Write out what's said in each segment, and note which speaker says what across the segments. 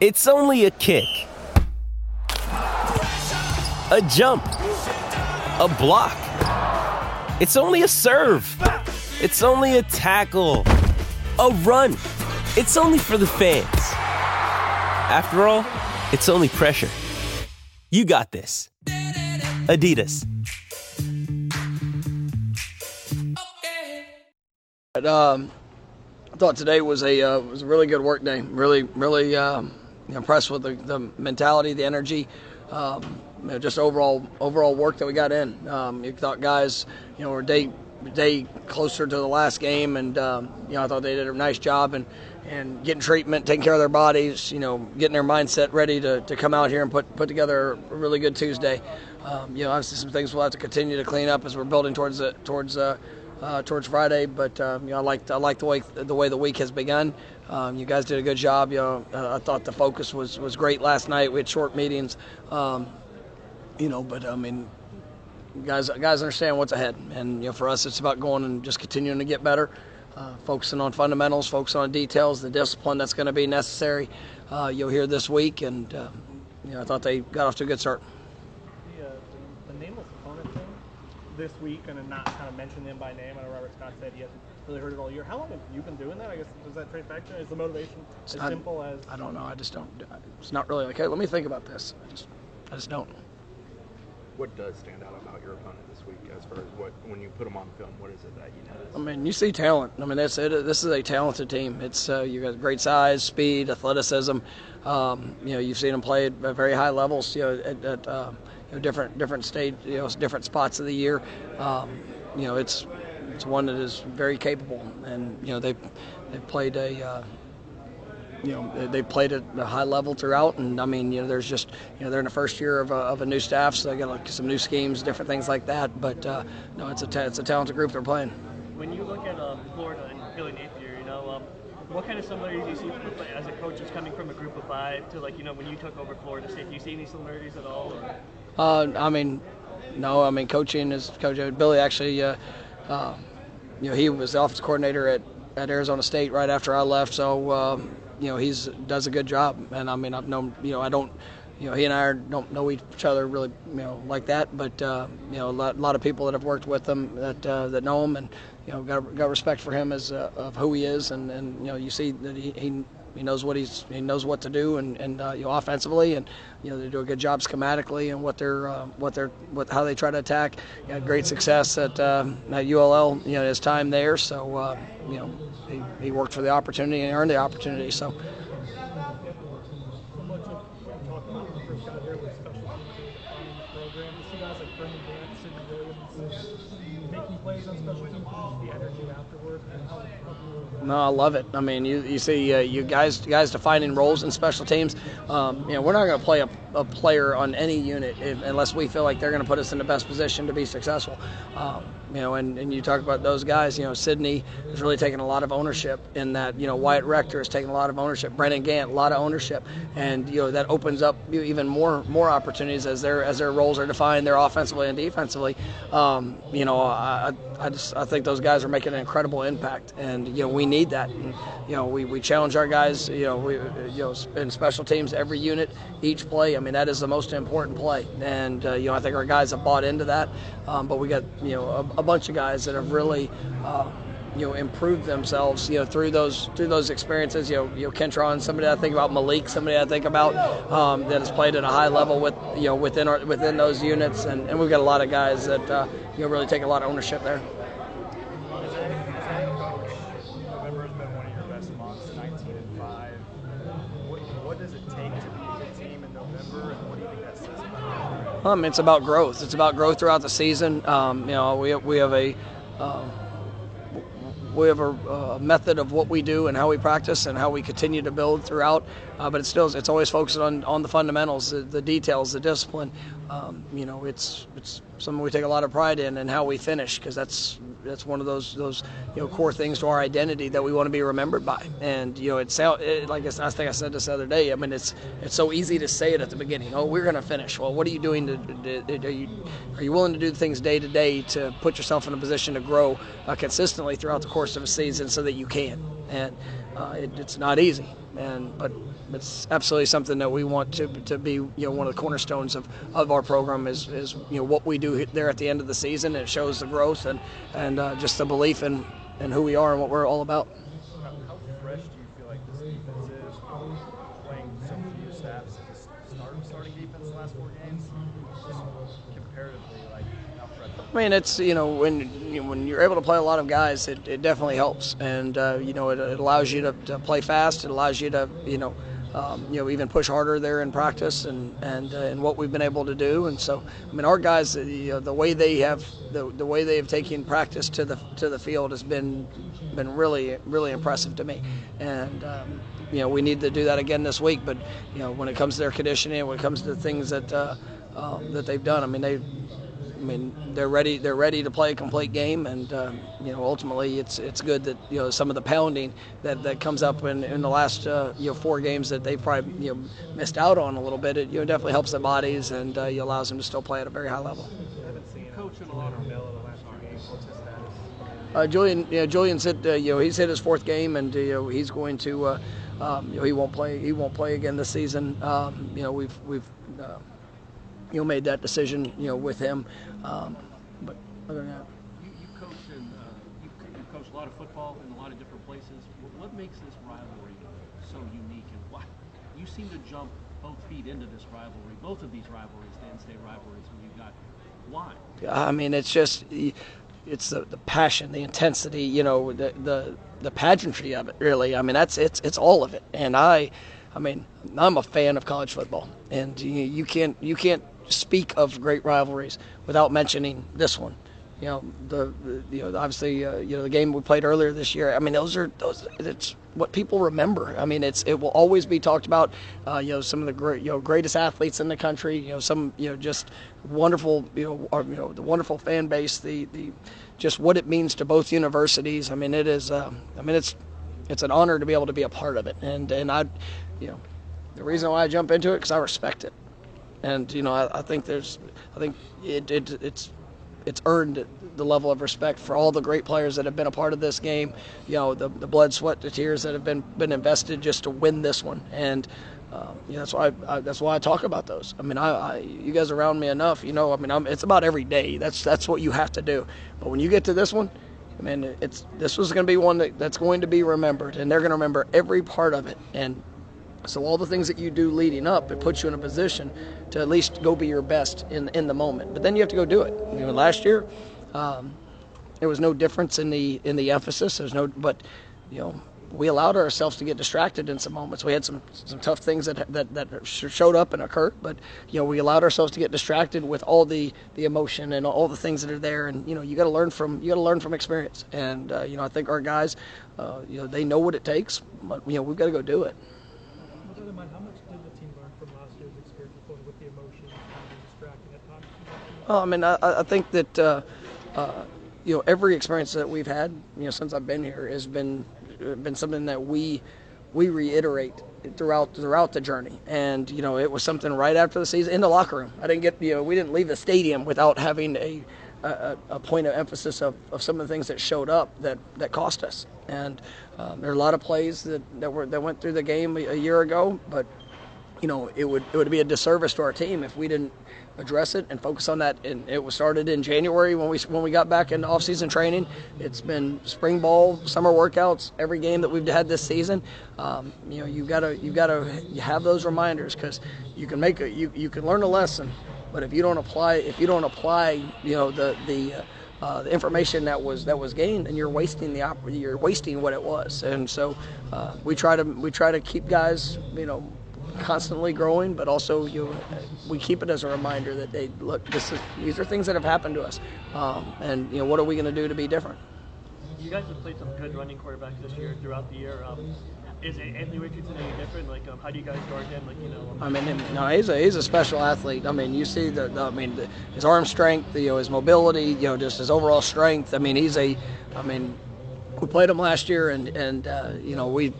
Speaker 1: It's only a kick, a jump, a block. It's only a serve. It's only a tackle, a run. It's only for the fans. After all, it's only pressure. You got this. Adidas.
Speaker 2: But, um, I thought today was a uh, was a really good work day. Really, really um, impressed with the, the mentality, the energy, um, you know, just overall overall work that we got in. Um, you thought guys, you know, were day day closer to the last game, and um, you know I thought they did a nice job and and getting treatment, taking care of their bodies, you know, getting their mindset ready to, to come out here and put put together a really good Tuesday. Um, you know, obviously some things we'll have to continue to clean up as we're building towards the, towards. Uh, uh, towards Friday. But um, you know, I like I like the way the way the week has begun. Um, you guys did a good job. You know, uh, I thought the focus was was great last night. We had short meetings. Um, you know, but I mean, guys guys understand what's ahead, and you know, for us, it's about going and just continuing to get better. Uh, focusing on fundamentals, focusing on details, the discipline that's going to be necessary. Uh, you'll hear this week, and uh, you know, I thought they got off to a good start.
Speaker 3: The, uh, the nameless opponent thing this week and not kind of mention them by name. I know Robert Scott said he hasn't really heard it all year. How long have you been doing that? I guess does that trace back to is the motivation
Speaker 2: It's
Speaker 3: as
Speaker 2: not-
Speaker 3: simple as
Speaker 2: I don't know. I just don't. It's not really okay. Let me think about this. I just, I just don't.
Speaker 4: What does stand out about your opponent this week as far as what, when you put them on film, what is it that you notice?
Speaker 2: I mean, you see talent. I mean, that's it. This is a talented team. It's uh, you got great size, speed, athleticism. Um, you know, you've seen them play at very high levels. You know, at, at uh, you know, different different stage, you know, different spots of the year. Um, you know, it's it's one that is very capable, and you know they they played a. Uh, you know, they- played at a high level throughout, and I mean, you know, there's just, you know, they're in the first year of a, of a new staff, so they got like some new schemes, different things like that. But uh, no, it's a ta- it's a talented group they're playing.
Speaker 5: When you look at um, Florida and Billy Napier, you know, um, what kind of similarities do you see as a coach who's coming from a group of five to like, you know, when you took over Florida State? Do you see any similarities at all? Or?
Speaker 2: Uh, I mean, no. I mean, coaching is coach. Billy actually, uh, uh, you know, he was the offensive coordinator at, at Arizona State right after I left. So, um, you know, he's does a good job. And I mean, I've known, you know, I don't, you know, he and I don't know each other really, you know, like that. But uh, you know, a lot, lot of people that have worked with him that uh, that know him, and you know, got got respect for him as uh, of who he is, and, and you know, you see that he. he he knows what he's he knows what to do and and uh, you know offensively and you know they do a good job schematically and what they're uh, what they're what how they try to attack. He had great success at um at ULL you know his time there so uh, you know he, he worked for the opportunity and earned the opportunity so
Speaker 3: on special teams,
Speaker 2: No, I love it. I mean, you, you see, uh, you guys guys defining roles in special teams. Um, you know, we're not going to play a, a player on any unit if, unless we feel like they're going to put us in the best position to be successful. Um, you know, and, and you talk about those guys. You know, Sydney has really taken a lot of ownership in that. You know, Wyatt Rector has taken a lot of ownership. Brendan Gant, a lot of ownership, and you know that opens up even more more opportunities as their as their roles are defined, their offensively and defensively. Um, you know, I, I just I think those guys are making an incredible impact, and you know we need that. And, you know, we, we challenge our guys. You know, we you know in special teams, every unit, each play. I mean, that is the most important play, and uh, you know I think our guys have bought into that. Um, but we got you know a, a bunch of guys that have really. Uh, you know, improved themselves, you know, through those through those experiences. You know, you know, Kentron, somebody I think about Malik, somebody I think about um, that has played at a high level with you know within our within those units, and, and we've got a lot of guys that uh, you know really take a lot of ownership there.
Speaker 6: As a, as a coach, November has been one of your best months, 19 and 5. What, what does it take to be a good team in November, and what do you think that says about
Speaker 2: Um, it's about growth. It's about growth throughout the season. Um, you know, we we have a um, we have a, a, method of what we do and how we practice and how we continue to build throughout. Uh, but it's still it's always focused on, on the fundamentals, the, the details, the discipline. Um, you know, it's it's something we take a lot of pride in and how we finish because that's that's one of those those you know core things to our identity that we want to be remembered by. And you know, it's it, like I think I said this the other day. I mean, it's it's so easy to say it at the beginning. Oh, we're going to finish. Well, what are you doing? To, to, are you are you willing to do things day to day to put yourself in a position to grow uh, consistently throughout the course of a season so that you can? And uh, it, it's not easy. And but it's absolutely something that we want to, to be you know one of the cornerstones of, of our program is, is you know what we do there at the end of the season. It shows the growth and and uh, just the belief in, in who we are and what we're all about.
Speaker 6: How, how fresh do you feel like this defense is playing so few snaps to start starting defense the last four games? Just comparatively, like.
Speaker 2: I mean, it's you know when you know, when you're able to play a lot of guys, it, it definitely helps, and uh, you know it, it allows you to, to play fast. It allows you to you know um, you know, even push harder there in practice and and uh, and what we've been able to do. And so, I mean, our guys, the, uh, the way they have the, the way they have taken practice to the to the field has been been really really impressive to me. And um, you know, we need to do that again this week. But you know, when it comes to their conditioning, when it comes to the things that uh, um, that they've done, I mean, they I mean, they're ready. They're ready to play a complete game, and um, you know, ultimately, it's it's good that you know some of the pounding that, that comes up in, in the last uh, you know four games that they probably you know missed out on a little bit. It you know definitely helps their bodies and uh, allows them to still play at a very high level.
Speaker 6: Coach in a lot of the last few games. What's?
Speaker 2: Uh, Julian, you know, Julian's hit, uh, you know, he's hit his fourth game, and you know, he's going to, uh, um, you know, he won't play. He won't play again this season. Um, you know, we've we've uh, you know made that decision you know with him. Um, but other than that.
Speaker 7: You, you coach in, uh, you, you coach a lot of football in a lot of different places. What makes this rivalry so unique, and why you seem to jump both feet into this rivalry, both of these rivalries, the in-state rivalries, when you got why?
Speaker 2: I mean, it's just it's the, the passion, the intensity, you know, the the the pageantry of it. Really, I mean, that's it's it's all of it. And I, I mean, I'm a fan of college football, and you, you can't you can't speak of great rivalries without mentioning this one. You know, the, the you know obviously uh, you know the game we played earlier this year. I mean, those are those. It's what people remember. I mean, it's it will always be talked about. Uh, you know, some of the great you know greatest athletes in the country. You know, some you know just wonderful you know or, you know the wonderful fan base. The the just what it means to both universities. I mean, it is. Uh, I mean, it's it's an honor to be able to be a part of it. And and I, you know, the reason why I jump into it because I respect it and you know I, I think there's I think it, it it's it's earned the level of respect for all the great players that have been a part of this game. You know the, the blood, sweat, the tears that have been been invested just to win this one, and um, you know, that's why I, I, that's why I talk about those. I mean, I, I you guys around me enough, you know. I mean, I'm, it's about every day. That's that's what you have to do. But when you get to this one, I mean, it's this was going to be one that, that's going to be remembered, and they're going to remember every part of it. And so all the things that you do leading up, it puts you in a position to at least go be your best in in the moment. But then you have to go do it. You know, last year, um, there was no difference in the in the emphasis. There's no, but you know, we allowed ourselves to get distracted in some moments. We had some some tough things that that, that showed up and occurred, but you know, we allowed ourselves to get distracted with all the the emotion and all the things that are there. And you know, you got to learn from you got to learn from experience. And uh, you know, I think our guys, uh, you know, they know what it takes, but you know, we've got to go do it. Well, I mean, I, I think that uh, uh, you know every experience that we've had, you know, since I've been here has been been something that we we reiterate throughout throughout the journey. And you know, it was something right after the season in the locker room. I didn't get you know we didn't leave the stadium without having a a, a point of emphasis of, of some of the things that showed up that, that cost us. And um, there are a lot of plays that, that were that went through the game a, a year ago, but you know it would it would be a disservice to our team if we didn't address it and focus on that. And it was started in January when we when we got back into off-season training. It's been spring ball, summer workouts, every game that we've had this season. Um, you know, you gotta you gotta have those reminders because you can make a you you can learn a lesson, but if you don't apply if you don't apply you know the the uh, uh, the information that was that was gained, and you're wasting the op- you're wasting what it was. And so uh, we try to we try to keep guys you know constantly growing, but also you we keep it as a reminder that they look. This is, these are things that have happened to us, um, and you know what are we going to do to be different?
Speaker 5: you guys have played some good running quarterbacks this year throughout the year. Um, is Anthony Richardson any different? Like, um, how do you guys guard him? Like, you know. Um,
Speaker 2: I mean, no, he's a he's a special athlete. I mean, you see the, the I mean, the, his arm strength, you know, his mobility, you know, just his overall strength. I mean, he's a, I mean, we played him last year, and and uh, you know we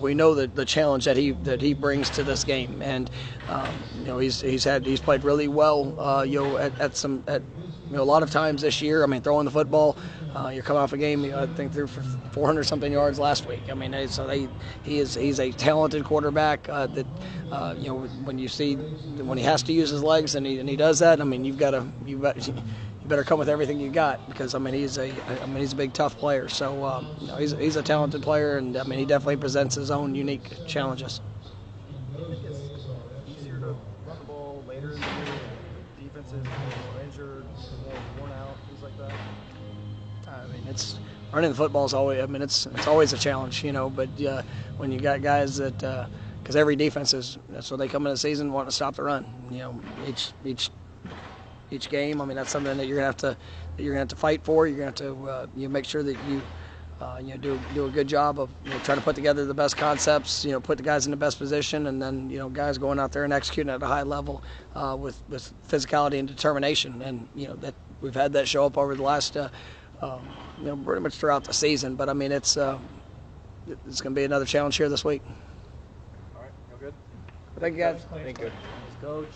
Speaker 2: we know the, the challenge that he that he brings to this game, and um, you know he's he's had he's played really well, uh, you know, at, at some at you know a lot of times this year. I mean, throwing the football, uh, you're coming off a game I think threw for 400 something yards last week. I mean, so they he is he's a talented quarterback uh, that uh, you know when you see when he has to use his legs and he and he does that. I mean, you've got to you've you better come with everything you got because I mean he's a I mean he's a big tough player. So um, you know, he's he's a talented player, and I mean he definitely presents his own unique challenges.
Speaker 6: Do you think it's easier to run the ball later in the year? Defenses
Speaker 2: it's running the football is always. I mean, it's it's always a challenge, you know. But uh, when you got guys that, because uh, every defense is, that's what they come in the season wanting to stop the run. You know, each each each game. I mean, that's something that you're gonna have to you're gonna have to fight for. You're gonna have to uh, you make sure that you. Uh, you know, do do a good job of you know, trying to put together the best concepts. You know, put the guys in the best position, and then you know, guys going out there and executing at a high level uh, with with physicality and determination. And you know that we've had that show up over the last, uh, um, you know, pretty much throughout the season. But I mean, it's uh, it's going to be another challenge here this week.
Speaker 6: All right, no good.
Speaker 2: Thank you guys.
Speaker 4: Thank you.
Speaker 5: Coach.